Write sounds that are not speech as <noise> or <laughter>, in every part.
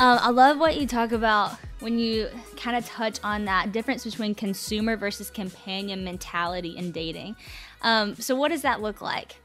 Um, I love what you talk about when you kind of touch on that difference between consumer versus companion mentality in dating. Um, so, what does that look like?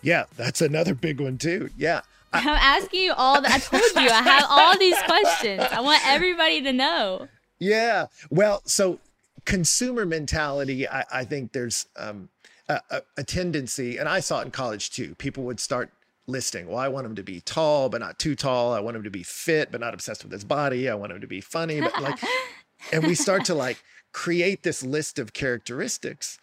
Yeah, that's another big one too. Yeah. I'm asking you all that. I told you I have all these questions. I want everybody to know. Yeah. Well, so consumer mentality, I, I think there's um, a, a tendency, and I saw it in college too. People would start listing. Well, I want him to be tall, but not too tall. I want him to be fit, but not obsessed with his body. I want him to be funny, but like, <laughs> and we start to like create this list of characteristics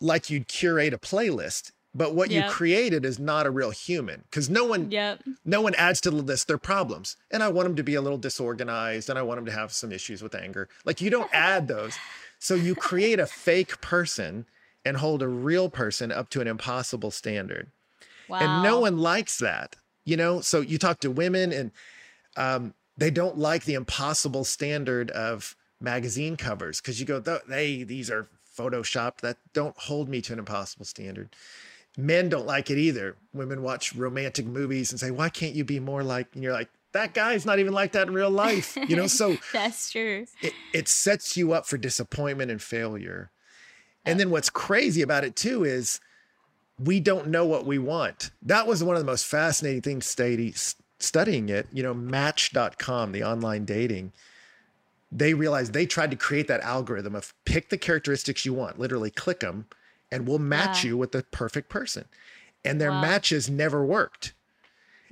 like you'd curate a playlist. But what Yep. you created is not a real human because no one, Yep. no one adds to the list their problems. And I want him to be a little disorganized and I want him to have some issues with anger. Like you don't add those. So you create a fake person and hold a real person up to an impossible standard Wow. and no one likes that you know so you talk to women and um, they don't like the impossible standard of magazine covers because you go "Th- they these are photoshopped that don't hold me to an impossible standard men don't like it either women watch romantic movies and say why can't you be more like and you're like that guy's not even like that in real <laughs> life you know so That's true. it, it sets you up for disappointment and failure. And then what's crazy about it too is we don't know what we want. That was one of the most fascinating things study, studying it. You know, Match.com, the online dating, they realized they tried to create that algorithm of pick the characteristics you want, literally click them, and we'll match you with the perfect person. And their Wow. matches never worked.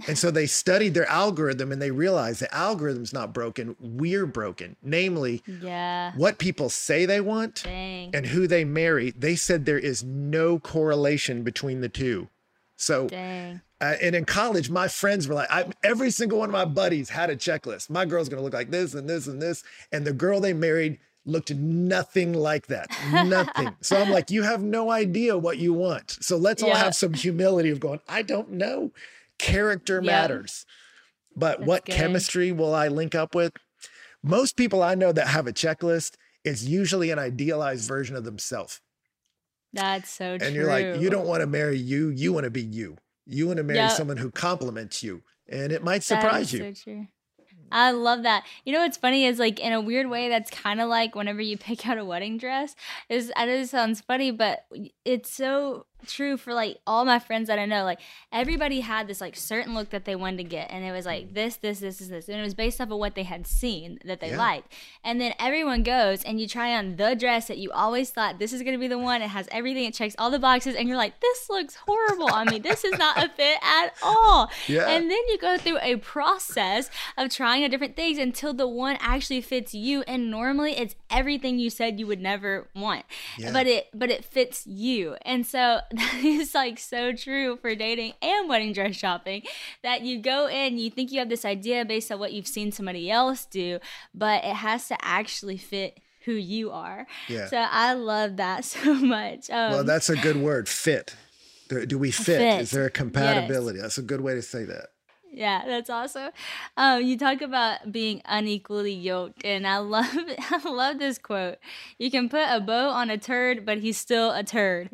And so they studied their algorithm and they realized the algorithm's not broken, we're broken. Namely, Yeah. what people say they want Dang. and who they marry, they said there is no correlation between the two. So, Dang. uh, and in college, my friends were like, I, every single one of my buddies had a checklist. My girl's gonna look like this and this and this. And the girl they married looked nothing like that. Nothing. <laughs> so I'm like, you have no idea what you want. So let's all have some humility of going, I don't know. Character matters. But That's what good. chemistry will I link up with? Most people I know that have a checklist, it's usually an idealized version of themselves. That's so true. And you're like, you don't want to marry you, you want to be you. You want to marry Yep. someone who compliments you. And it might surprise is you. So true. I love that. You know what's funny is like in a weird way that's kind of like whenever you <laughs> pick out a wedding dress. Is I know this sounds funny, but it's so true for like all my friends that I know. Like everybody had this like certain look that they wanted to get, and it was like this, this, this, is this, and it was based off of what they had seen that they Yeah. liked. And then everyone goes and you try on the dress that you always thought this is gonna be the one. It has everything. It checks all the boxes, and you're like, this looks horrible on me. This is not a fit at all. Yeah. And then you go through a process of trying out different things until the one actually fits you. And normally it's everything you said you would never want. Yeah. But it but it fits you. And so <laughs> that is like so true for dating and wedding dress shopping that you go in, you think you have this idea based on what you've seen somebody else do, but it has to actually fit who you are. Yeah. So I love that <laughs> so much. Um, well, that's a good word fit. Do, we fit? fit. Is there a compatibility? That's a good way to say that. Yeah, that's awesome. Um, you talk about being unequally yoked, and I love <laughs> I love this quote. You can put a bow on a turd, but he's still a turd.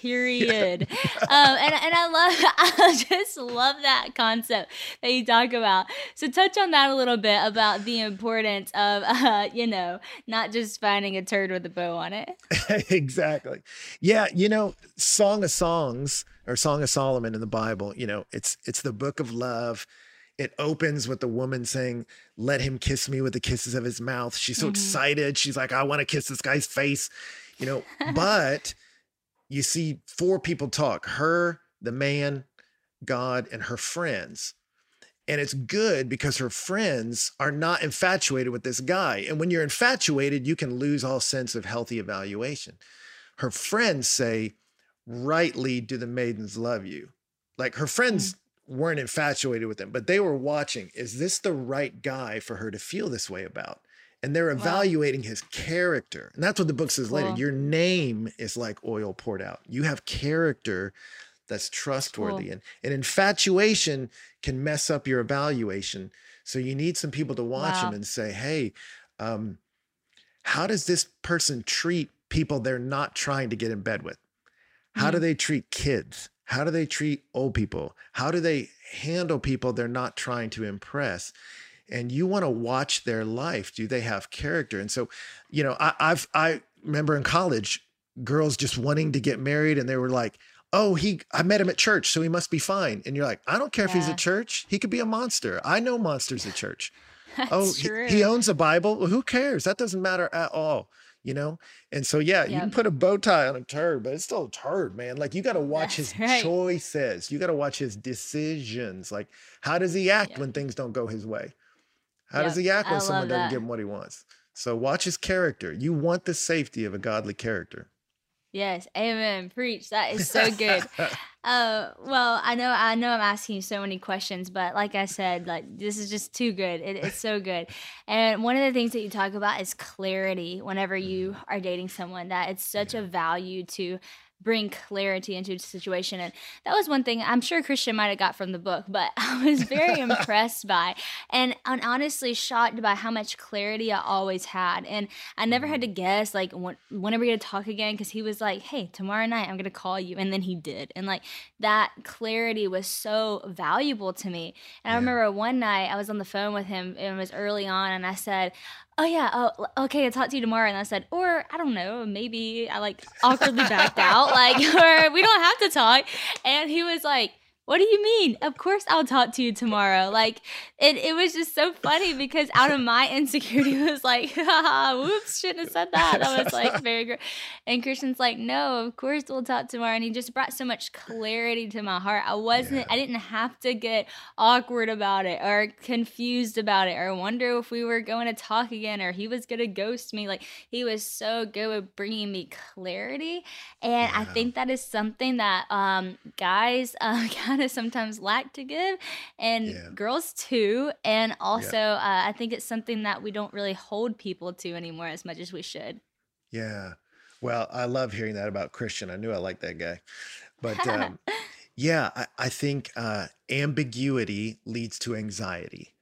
period. <laughs> um, and, and I love, <laughs> I just love that concept that you talk about. So touch on that a little bit about the importance of, uh, you know, not just finding a turd with a bow on it. exactly. Yeah. You know, Song of Songs or Song of Solomon in the Bible, you know, it's, it's the book of love it opens with the woman saying, Let him kiss me with the kisses of his mouth. She's so mm-hmm. excited. She's like, I want to kiss this guy's face, you know. but you see four people talk her, the man, God, and her friends. And it's good because her friends are not infatuated with this guy. And when you're infatuated, you can lose all sense of healthy evaluation. Her friends say, Rightly do the maidens love you. Like her friends mm weren't infatuated with him, but they were watching. Is this the right guy for her to feel this way about? And they're evaluating wow. his character. And that's what the book says cool. later. Your name is like oil poured out. You have character that's trustworthy. Cool. And, and infatuation can mess up your evaluation. So you need some people to watch wow. him and say, hey, um, how does this person treat people they're not trying to get in bed with? How do they treat kids? How do they treat old people? How do they handle people they're not trying to impress? And you want to watch their life. Do they have character? And so, you know, I, I've I remember in college, girls just wanting to get married, and they were like, "Oh, he I met him at church, so he must be fine." And you're like, "I don't care yeah. if he's at church. He could be a monster. I know monsters at church." <laughs> oh, he, he, owns a Bible. Well, who cares? That doesn't matter at all you know? And so, yeah, yep. you can put a bow tie on a turd, but it's still a turd, man. Like, you got to watch That's his <laughs> right. choices. You got to watch his decisions. Like, how does he act yep. when things don't go his way? How yep. does he act when I someone doesn't give him what he wants? So, watch his character. You want the safety of a godly character. Yes, amen. Preach. That is so good. <laughs> uh, well, I know, I know, I'm asking you so many questions, but like I said, like this is just too good. It, it's so good. And one of the things that you talk about is clarity. Whenever you mm-hmm. are dating someone, that it's such a value to bring clarity into the situation. And that was one thing I'm sure Christian might have got from the book, but <laughs> I was very <laughs> impressed by and, and honestly shocked by how much clarity I always had. And I never had to mm-hmm. guess, like, when, when are we going to talk again? Because he was like, hey, tomorrow night I'm going to call you. And then he did. And like that clarity was so valuable to me. And yeah. I remember one night I was on the phone with him, and it was early on, and I said, oh yeah, oh, okay, I'll talk to you tomorrow. And I said, or I don't know, maybe I like awkwardly backed out, like, <laughs> or we don't have to talk. And he was like, what do you mean? Of course I'll talk to you tomorrow. Like it, it was just so funny because out of my <laughs> insecurity was like, <laughs> haha, whoops, shouldn't have said that. That was like very good. And Christian's like, no, of course we'll talk tomorrow. And he just brought so much clarity to my heart. I wasn't, yeah. I didn't have to get awkward about it or confused about it or wonder if we were going to talk again or he was going to ghost me. Like he was so good with bringing me clarity. And yeah. I think that is something that um, guys uh, <laughs> kind kind of sometimes lack to give, and yeah. girls too. And also, yeah. uh, I think it's something that we don't really hold people to anymore as much as we should. Yeah. Well, I love hearing that about Christian. I knew I liked that guy. But um, <laughs> yeah, I, I think uh, ambiguity leads to anxiety.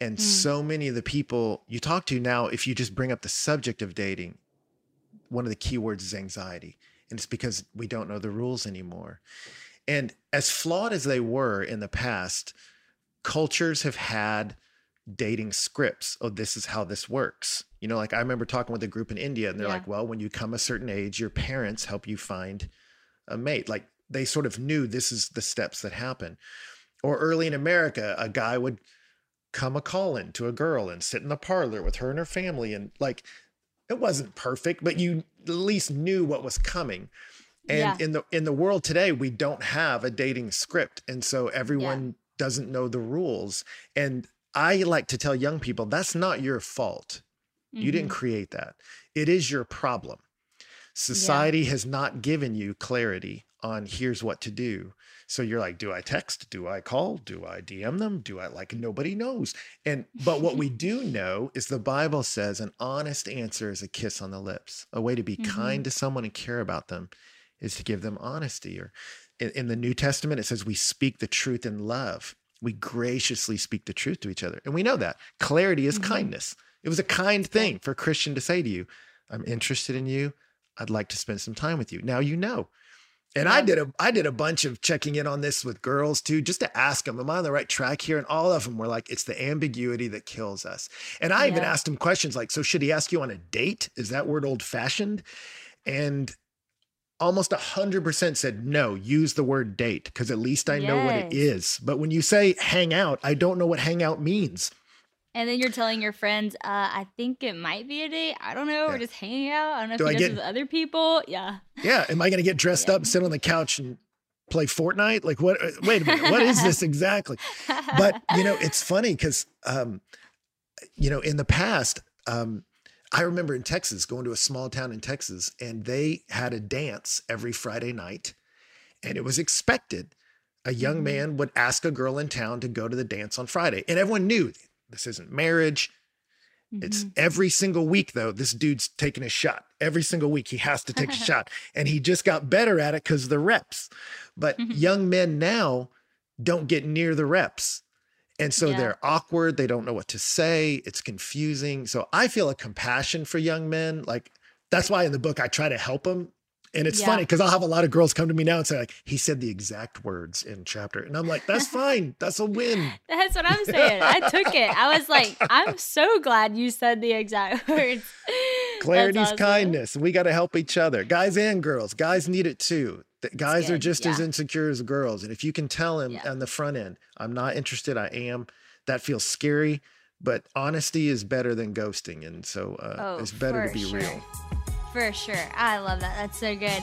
And mm. so many of the people you talk to now, if you just bring up the subject of dating, one of the key words is anxiety. And it's because we don't know the rules anymore. And as flawed as they were in the past, cultures have had dating scripts. Oh, this is how this works. You know, like I remember talking with a group in India and they're yeah. like, well, when you come a certain age, your parents help you find a mate. Like they sort of knew this is the steps that happen. Or early in America, a guy would come a call in to a girl and sit in the parlor with her and her family. And like, it wasn't perfect, but you at least knew what was coming. And yeah. in the in the world today, we don't have a dating script. And so everyone yeah. doesn't know the rules. And I like to tell young people that's not your fault. Mm-hmm. You didn't mm-hmm. create that. It is your problem. Society yeah. has not given you clarity on here's what to do. So you're like, do I text? Do I call? Do I DM them? Do I like nobody knows? And but what we <laughs> do know is the Bible says an honest answer is a kiss on the lips, a way to be mm-hmm. kind to someone and care about them is to give them honesty. Or in, in the New Testament, it says we speak the truth in love. We graciously speak the truth to each other. And we know that clarity is mm-hmm. kindness. It was a kind thing for a Christian to say to you, I'm interested in you. I'd like to spend some time with you. Now you know. And I did a I did a bunch of checking in on this with girls too, just to ask them, am I on the right track here? And all of them were like, it's the ambiguity that kills us. And I even asked them questions like, so should he ask you on a date? Is that word old fashioned? And almost 100% said no use the word date because at least i know what it is but when you say hang out i don't know what hang out means And then you're telling your friends, uh, I think it might be a date. I don't know. Yeah. We're just hanging out. I don't know if Do he I does get- with other people. Yeah. yeah am i going to get dressed Yeah. up sit on the couch and play fortnite like what uh, wait a minute what is this <laughs> exactly but you know it's funny because um you know in the past um i remember in texas going to a small town in texas and they had a dance every friday night and it was expected a young Mhm. man would ask a girl in town to go to the dance on friday and everyone knew this isn't marriage it's Mhm. every single week though. This dude's taking a shot. Every single week he has to take a <laughs> shot. And he just got better at it because the reps. But Mhm. young men now don't get near the reps. And so Yeah. they're awkward. They don't know what to say. It's confusing. So I feel a compassion for young men. Like that's why in the book I try to help them. And it's Yeah. funny because I'll have a lot of girls come to me now and say, like, he said the exact words in chapter. And I'm like, that's fine. That's a win. <laughs> That's what I'm saying. I took it. I was like, <laughs> I'm so glad you said the exact <laughs> words. Clarity's awesome. kindness. We got to help each other, guys and girls. Guys need it too. The guys are just as insecure as girls. And if you can tell him Yeah. on the front end, I'm not interested, I am, that feels scary. But honesty is better than ghosting. And so uh, Oh, it's better to be sure. real. For sure. I love that. That's so good.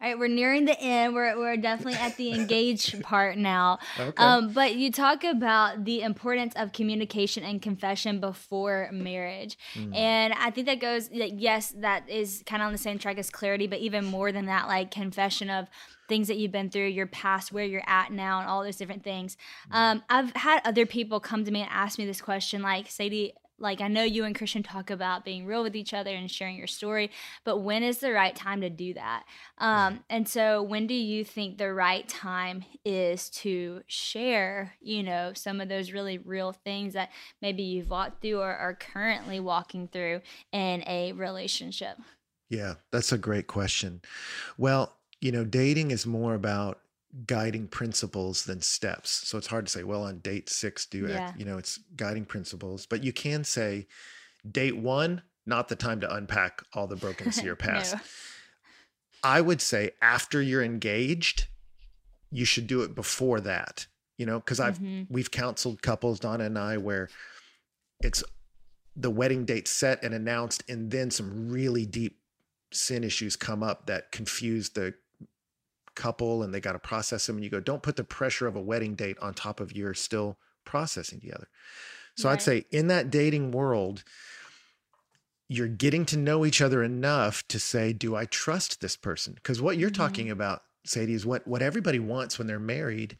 All right, we're nearing the end. We're, we're definitely at the engaged <laughs> part now. Okay. Um, but you talk about the importance of communication and confession before marriage. And I think that goes, like, yes, that is kind of on the same track as clarity, but even more than that, like confession of things that you've been through, your past, where you're at now, and all those different things. Um, I've had other people come to me and ask me this question, like, Sadie, like I know you and Christian talk about being real with each other and sharing your story, but when is the right time to do that? Um, and so, when do you think the right time is to share, you know, some of those really real things that maybe you've walked through or are currently walking through in a relationship? Yeah, that's a great question. Well, you know, dating is more about guiding principles than steps. So it's hard to say, well, on date six, do. Yeah. You know, it's guiding principles. But you can say, date one, not the time to unpack all the <laughs> brokenness of your past. No. I would say after you're engaged, you should do it before that. You know, because I've Mhm. we've counseled couples, Donna and I, where it's the wedding date set and announced, and then some really deep sin issues come up that confuse the couple and they got to process them. And you go, don't put the pressure of a wedding date on top of your still processing together. So I'd say in that dating world, you're getting to know each other enough to say, do I trust this person? Because what you're Mhm. talking about, Sadie, is what what everybody wants when they're married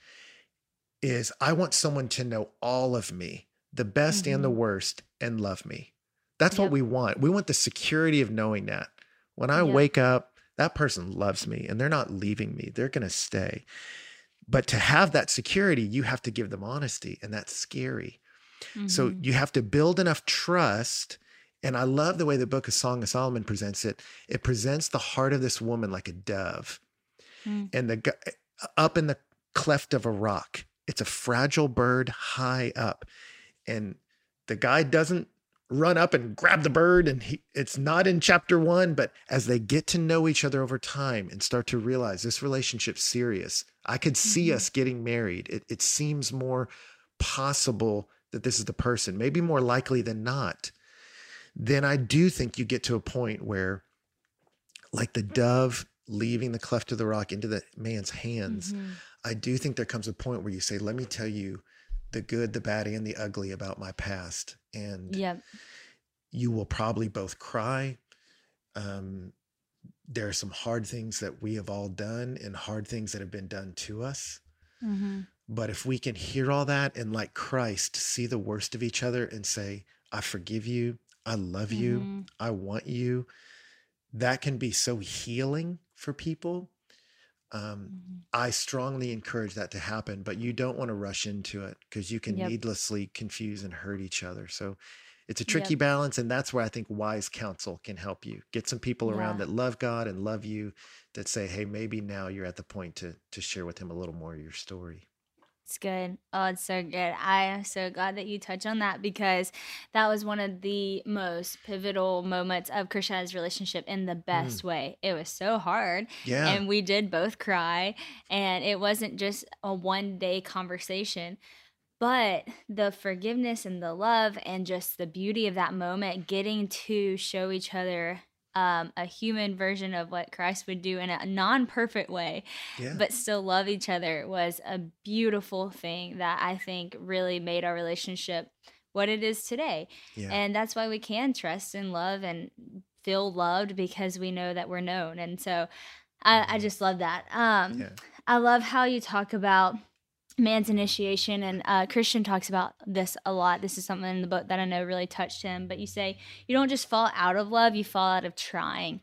is I want someone to know all of me, the best and the Mhm. worst, and love me. That's what we want. We want the security of knowing that. When I Yep. wake up, that person loves me and they're not leaving me. They're going to stay. But to have that security, you have to give them honesty, and that's scary. So Mhm. you have to build enough trust. And I love the way the book of Song of Solomon presents it. It presents the heart of this woman like a dove. Mm. And the gu- up in the cleft of a rock. It's a fragile bird high up. And the guy doesn't run up and grab the bird and he, it's not in chapter 1 but as they get to know each other over time and start to realize this relationship's serious i could see Mhm. us getting married it, it seems more possible that this is the person maybe more likely than not then i do think you get to a point where like the dove leaving the cleft of the rock into the man's hands Mhm. I do think there comes a point where you say, let me tell you the good, the bad, and the ugly about my past. And Yep. you will probably both cry. Um, there are some hard things that we have all done and hard things that have been done to us. Mm-hmm. But if we can hear all that and, like Christ, see the worst of each other and say, I forgive you, I love you, Mhm. I want you, that can be so healing for people. Um, Mhm. I strongly encourage that to happen, but you don't want to rush into it because you can Yep. needlessly confuse and hurt each other. So it's a tricky Yep. balance. And that's where I think wise counsel can help you. Get some people around that love God and love you that say, hey, maybe now you're at the point to to share with him a little more of your story. It's good. Oh, it's so good. I am so glad that you touch on that because that was one of the most pivotal moments of Christian's relationship in the hmm. best way. It was so hard. Yeah. And we did both cry. And it wasn't just a one day conversation, but the forgiveness and the love and just the beauty of that moment, getting to show each other um, a human version of what Christ would do in a non perfect way yeah. but still love each other was a beautiful thing that I think really made our relationship what it is today. yeah. And that's why we can trust and love and feel loved because we know that we're known. And so I, I just love that. Um, Mm-hmm. yeah. I love how you talk about man's initiation and uh, christian talks about this a lot. This is something in the book that i know really touched him but you say you don't just fall out of love you fall out of trying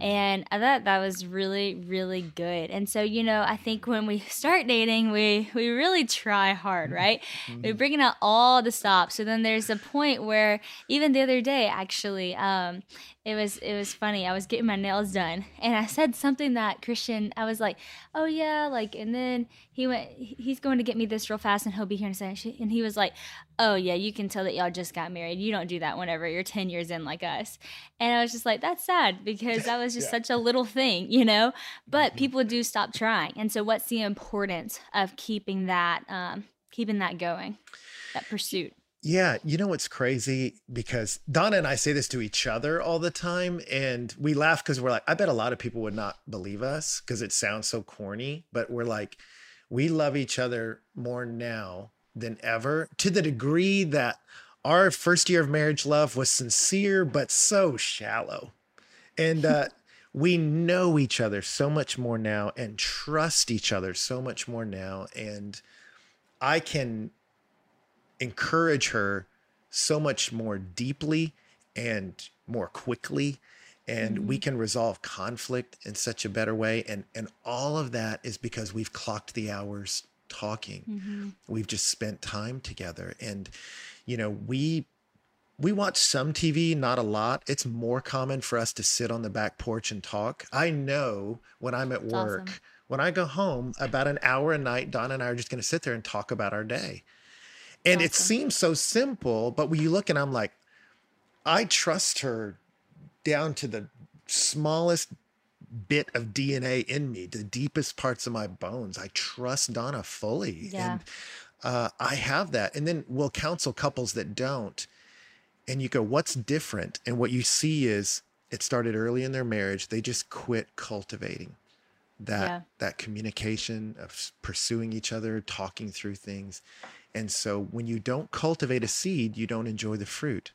and i thought that was really really good. And so you know i think when we <laughs> start dating we we really try hard right? We're bringing out all the stops. So then there's a point where even the other day actually um it was it was funny. I was getting my nails done and i said something that christian i was like oh yeah like and then he went he's going to get me this real fast and he'll be here in a second. And he was like oh yeah you can tell that y'all just got married. You don't do that whenever you're 10 years in like us. And i was just like that's sad because that was <laughs> just Yeah. such a little thing you know? But people do stop trying. And so what's the importance of keeping that um keeping that going that pursuit? Yeah, you know what's crazy? Because Donna and I say this to each other all the time, and we laugh because we're like, I bet a lot of people would not believe us because it sounds so corny, but we're like, we love each other more now than ever to the degree that our first year of marriage love was sincere, but so shallow. And uh, <laughs> we know each other so much more now and trust each other so much more now. And I can encourage her so much more deeply and more quickly and we can resolve conflict in such a better way and and all of that is because we've clocked the hours talking mm-hmm. we've just spent time together and you know we we watch some TV, not a lot. It's more common for us to sit on the back porch and talk. I know when I'm at work, awesome. when I go home, about an hour a night, Donna and I are just going to sit there and talk about our day. And it seems so simple, but when you look and I'm like, I trust her down to the smallest bit of DNA in me, the deepest parts of my bones. I trust Donna fully. Yeah. And uh, I have that. And then we'll counsel couples that don't. And you go, what's different? And what you see is it started early in their marriage. They just quit cultivating that Yeah. that communication of pursuing each other, talking through things. And so when you don't cultivate a seed, you don't enjoy the fruit.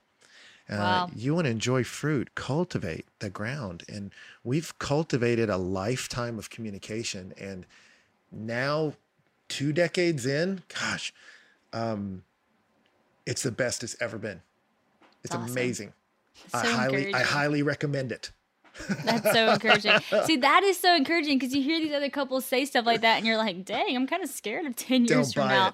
Uh, Wow. You want to enjoy fruit, cultivate the ground. And we've cultivated a lifetime of communication. And now, two decades in, gosh, um, it's the best it's ever been. It's Awesome. amazing. I highly, I highly recommend it. <laughs> That's so encouraging. See, that is so encouraging because you hear these other couples say stuff like that, and you're like, "Dang, I'm kind of scared of ten years Don't from now." it.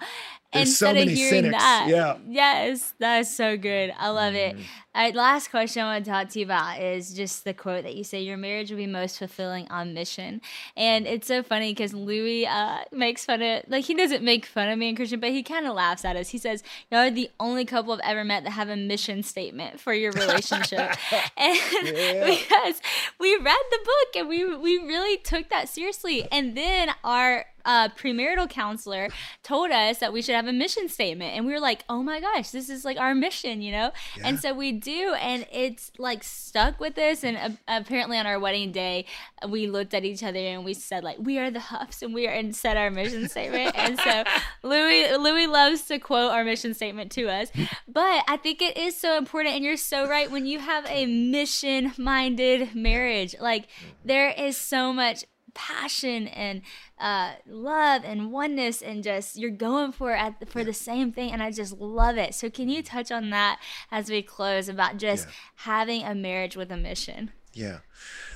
There's so instead of hearing cynics. that. Yeah. Yes, that is so good. I love it. Mhm. All right, last question I want to talk to you about is just the quote that you say: "Your marriage will be most fulfilling on mission." And it's so funny because Louie uh, makes fun of like he doesn't make fun of me and Christian, but he kind of laughs at us. He says, "Y'all are the only couple I've ever met that have a mission statement for your relationship," <laughs> and <laughs> Yeah. because we read the book and we we really took that seriously. And then our uh, premarital counselor told us that we should have a mission statement, and we were like, "Oh my gosh, this is like our mission," you know. And so we do, and it's like stuck with us. And uh, apparently, on our wedding day, we looked at each other and we said like, "We are the Huffs," and we are and said our mission statement. and so <laughs> Louie Louie loves to quote our mission statement to us, but I think it is so important. And you're so right when you have a mission minded marriage, like there is so much passion and uh, love and oneness and just you're going for at, for the same thing and i just love it so can you touch on that as we close about just Yeah. having a marriage with a mission Yeah.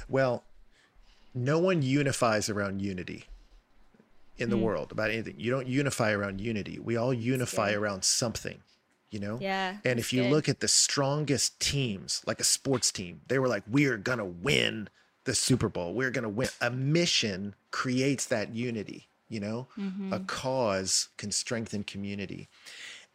Well, no one unifies around unity in Mm. the world about anything. You don't unify around unity. We all unify around something, you know? Yeah, And if you good. look at the strongest teams, like a sports team, they were like, we are going to win the Super Bowl. We're going to win. A mission creates that unity, you know? Mm-hmm. A cause can strengthen community.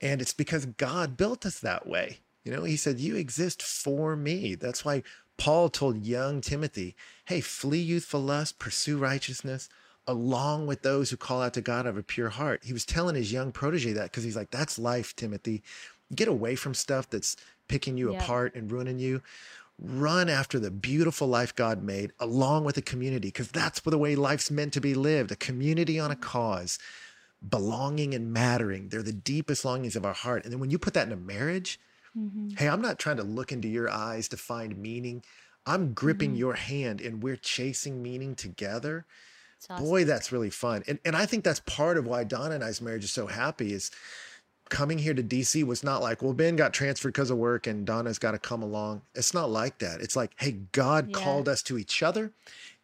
And it's because God built us that way. You know, he said, You exist for me. That's why Paul told young Timothy, Hey, flee youthful lust, pursue righteousness, along with those who call out to God of a pure heart. He was telling his young protege that because he's like, That's life, Timothy. Get away from stuff that's picking you Yep. apart and ruining you. Run after the beautiful life God made along with a community because that's the way life's meant to be lived a community on a cause belonging and mattering. They're the deepest longings of our heart. And then when you put that in a marriage, mm-hmm. hey, I'm not trying to look into your eyes to find meaning. I'm gripping mm-hmm. your hand and we're chasing meaning together. Awesome. Boy, that's really fun. And, and I think that's part of why Donna and I's marriage is so happy is coming here to DC was not like, well, Ben got transferred because of work and Donna's got to come along. It's not like that. It's like, hey, God Yeah. called us to each other.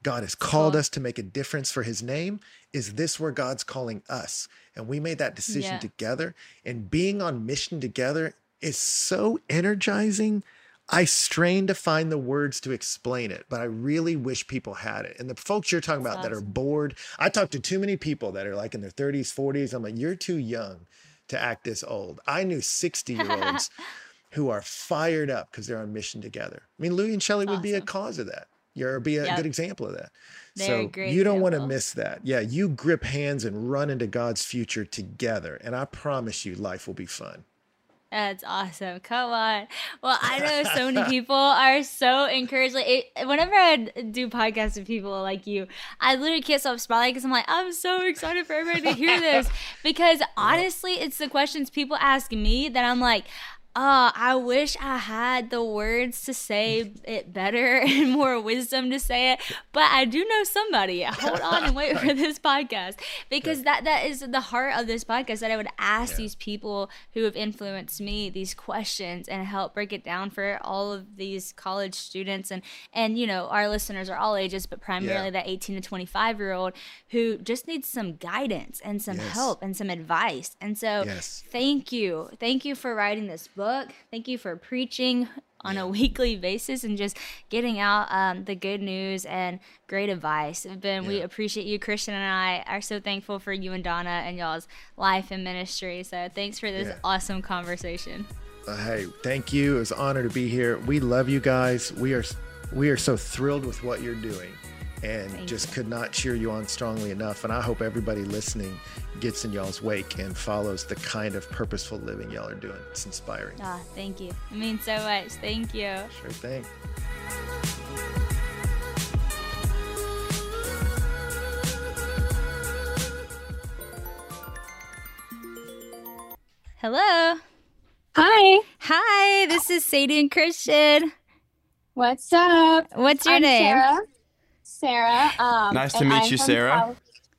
God has called Cool. us to make a difference for his name. Is this where God's calling us? And we made that decision Yeah. together. And being on mission together is so energizing. I strain to find the words to explain it, but I really wish people had it. And the folks you're talking about that are bored, I talk to too many people that are like in their 30s, 40s. I'm like, you're too young to act this old. I knew 60 year olds <laughs> who are fired up because they're on mission together. I mean, Louie and Shelley would be a cause of that. You're be a Yep. good example of that. They're so you don't want to miss that. Yeah, you grip hands and run into God's future together, and I promise you, life will be fun. That's awesome. Come on. Well, I know so many <laughs> people are so encouraged. Like, it, whenever I do podcasts with people like you, I literally can't stop smiling because I'm like, I'm so excited for everybody to hear this. <laughs> Because uh-huh. honestly, it's the questions people ask me that I'm like, oh, I wish I had the words to say it better <laughs> and more wisdom to say it. But I do know somebody. Hold on and wait for this podcast because that that is the heart of this podcast that I would ask these people who have influenced me these questions and help break it down for all of these college students and and you know our listeners are all ages but primarily Yeah. that 18 to 25 year old who just needs some guidance and some Yes. help and some advice. And so Yes. thank you. Thank you for writing this book. Thank you for preaching on a weekly basis and just getting out um, the good news and great advice. Ben, we appreciate you. Christian and I are so thankful for you and Donna and y'all's life and ministry. So thanks for this Yeah. awesome conversation. Uh, hey, thank you. It was an honor to be here. We love you guys. We are we are so thrilled with what you're doing, and Thank just you. could not cheer you on strongly enough. And I hope everybody listening gets in y'all's wake and follows the kind of purposeful living y'all are doing. It's inspiring. Ah, thank you. It means so much. Thank you. Sure thing. Hello. Hi. Hi, this is Sadie and Christian. What's up? What's your I'm name? Sarah. Sarah. Um, Nice to meet I'm you, Sarah. Cal-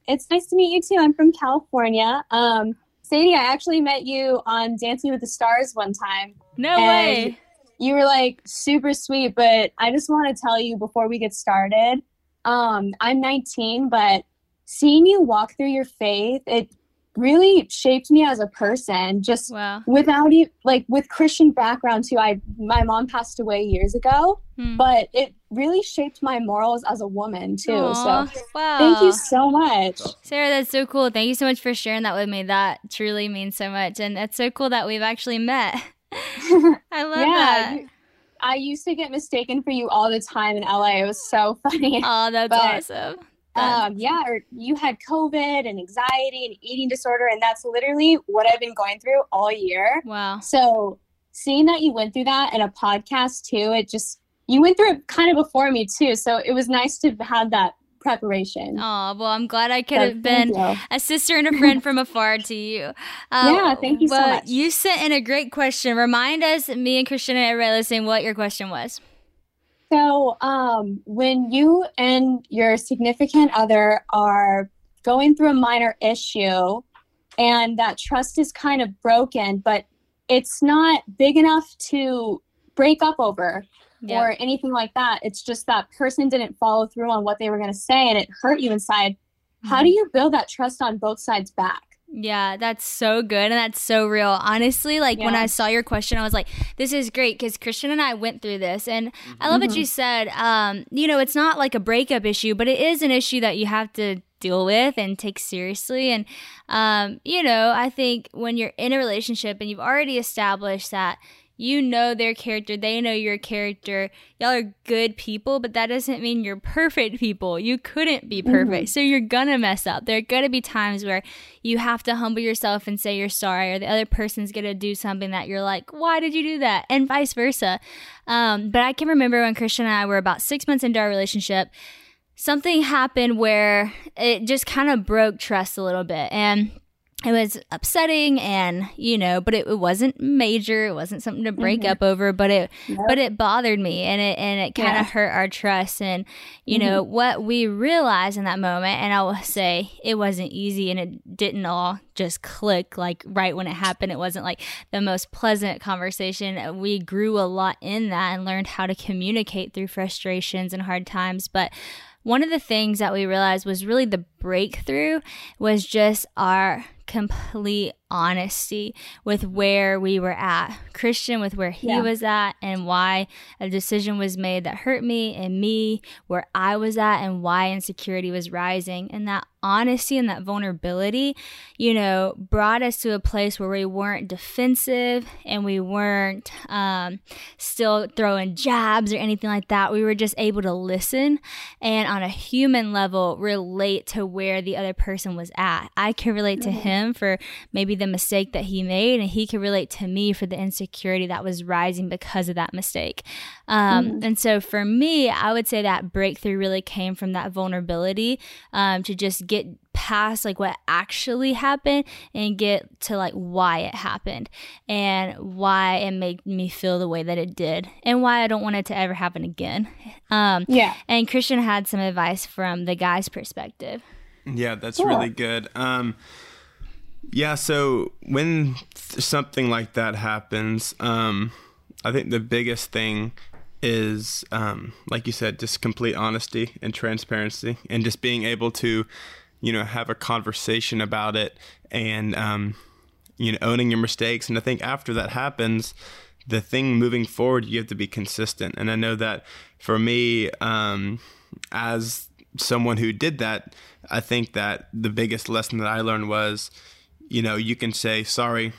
it's nice to meet you too. I'm from California. Um, Sadie, I actually met you on Dancing with the Stars one time. No way. You were like super sweet, but I just want to tell you before we get started. Um, I'm 19, but seeing you walk through your faith, it really shaped me as a person just Wow. without even like with christian background too i my mom passed away years ago Hmm. but it really shaped my morals as a woman too Aw, so wow. thank you so much Sarah, that's so cool. Thank you so much for sharing that with me. That truly means so much. And it's so cool that we've actually met. <laughs> I love that. you- i used to get mistaken for you all the time in la it was so <laughs> funny Oh, that's But, awesome. Um yeah or you had covid and anxiety and eating disorder and that's literally what i've been going through all year wow. so seeing that you went through that in a podcast too it just you went through it kind of before me too so it was nice to have that preparation Oh, well, I'm glad I could So have been a sister and a friend from afar to you. <laughs> Uh, Yeah, thank you so much. You sent in a great question. Remind us, me and Christian and everybody listening, what your question was. So, um, when you and your significant other are going through a minor issue and that trust is kind of broken, but it's not big enough to break up over Yeah. or anything like that, it's just that person didn't follow through on what they were going to say and it hurt you inside. How Mm-hmm. do you build that trust on both sides back? Yeah, that's so good and that's so real. Honestly, like when I saw your question, I was like, this is great because Christian and I went through this. And I love what you said. Um, you know, it's not like a breakup issue, but it is an issue that you have to deal with and take seriously. And, um, you know, I think when you're in a relationship and you've already established that you know their character, they know your character, y'all are good people, but that doesn't mean you're perfect people. You couldn't be perfect. So you're gonna mess up. There are gonna be times where you have to humble yourself and say you're sorry, or the other person's gonna do something that you're like, why did you do that? And vice versa. Um, but I can remember when Christian and I were about six months into our relationship, something happened where it just kind of broke trust a little bit. And it was upsetting and you know but it, it wasn't major. It wasn't something to break mm-hmm. up over but it but it bothered me and it and it kind of Yeah. hurt our trust and you know mm-hmm. what we realized in that moment and i will say it wasn't easy and it didn't all just click like right when it happened. It wasn't like the most pleasant conversation. We grew a lot in that and learned how to communicate through frustrations and hard times but one of the things that we realized was really the breakthrough was just our complete honesty with where we were at. Christian with where he Yeah. was at and why a decision was made that hurt me and me where I was at and why insecurity was rising. And that honesty and that vulnerability, you know, brought us to a place where we weren't defensive and we weren't um, still throwing jabs or anything like that. We were just able to listen and on a human level relate to where the other person was at. I can relate to him for maybe the mistake that he made, and he could relate to me for the insecurity that was rising because of that mistake. Um, And so for me, I would say that breakthrough really came from that vulnerability um, to just get past like what actually happened and get to like why it happened and why it made me feel the way that it did and why I don't want it to ever happen again. Um, Yeah. and Christian had some advice from the guy's perspective. Yeah, that's Cool. really good. Um, yeah, so when th- something like that happens, um, I think the biggest thing is, um, like you said, just complete honesty and transparency, and just being able to, you know, have a conversation about it, and um, you know, owning your mistakes. And I think after that happens, the thing moving forward, you have to be consistent. And I know that for me, um, as someone who did that, I think that the biggest lesson that I learned was, you know, you can say sorry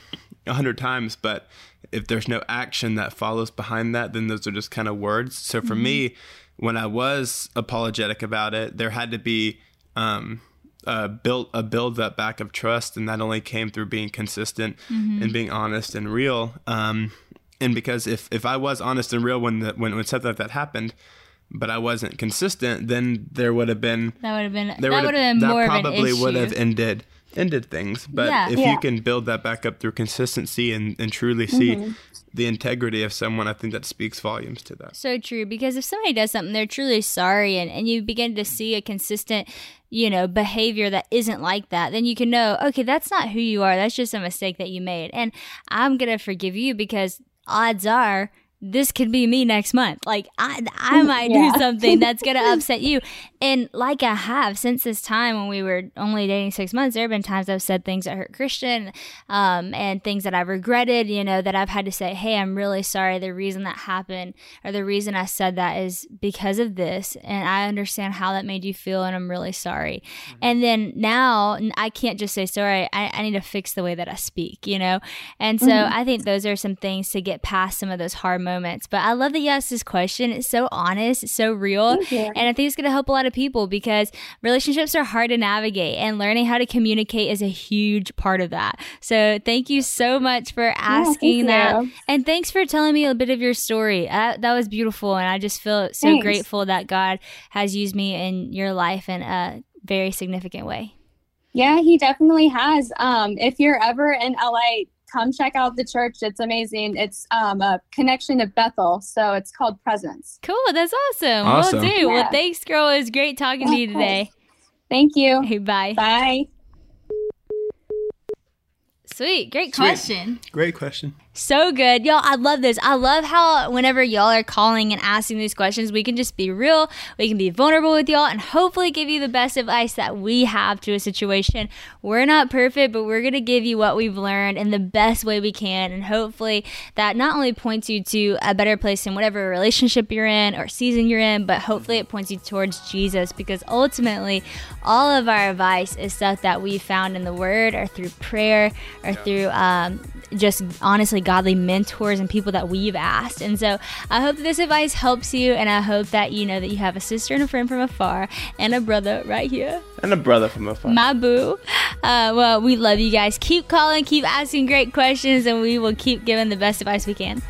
a hundred times, but if there's no action that follows behind that, then those are just kind of words. So for me, when I was apologetic about it, there had to be um, uh, built a build that back of trust, and that only came through being consistent and being honest and real. Um, and because if if I was honest and real when the when when something like that happened, but I wasn't consistent, then there would have been That would have been there that would have been that more probably would have ended ended things. But Yeah. if Yeah. you can build that back up through consistency and, and truly see Mm-hmm. The integrity of someone, I think that speaks volumes to that. So true because if somebody does something they're truly sorry and, and you begin to see a consistent, you know, behavior that isn't like that, then you can know, okay, that's not who you are. That's just a mistake that you made. And I'm going to forgive you because odds are this could be me next month. Like I, I might Yeah. do <laughs> something that's gonna upset you. And like I have since this time when we were only dating six months, there have been times I've said things that hurt Christian, um, and things that I've regretted. You know that I've had to say, "Hey, I'm really sorry. The reason that happened, or the reason I said that, is because of this, and I understand how that made you feel, and I'm really sorry." And then now I can't just say sorry. I, I need to fix the way that I speak. You know, and so Mhm. I think those are some things to get past some of those hard moments. But I love that you asked this question. It's so honest, it's so real. And I think it's going to help a lot of people because relationships are hard to navigate and learning how to communicate is a huge part of that. So thank you so much for asking thank that. you. And thanks for telling me a bit of your story. Uh, that was beautiful. And I just feel so Thanks. grateful that God has used me in your life in a very significant way. Yeah, he definitely has. Um, if you're ever in LA, come check out the church. It's amazing. It's um, a connection to Bethel, so it's called Presence. Cool. That's awesome. Awesome. Will do. Well, thanks, girl. It was great talking to you today. Thank you. Hey, bye. Bye. Sweet. Great Sweet. question. Great question. So good. Y'all, I love this. I love how whenever y'all are calling and asking these questions, we can just be real, we can be vulnerable with y'all, and hopefully give you the best advice that we have to a situation. We're not perfect, but we're going to give you what we've learned in the best way we can. And hopefully that not only points you to a better place in whatever relationship you're in or season you're in, but hopefully it points you towards Jesus because ultimately all of our advice is stuff that we found in the Word or through prayer or through um, just honestly godly mentors and people that we've asked. And so I hope that this advice helps you, and I hope that you know that you have a sister and a friend from afar and a brother right here. And a brother from afar. My boo. Uh, well, we love you guys. Keep calling, keep asking great questions, and we will keep giving the best advice we can.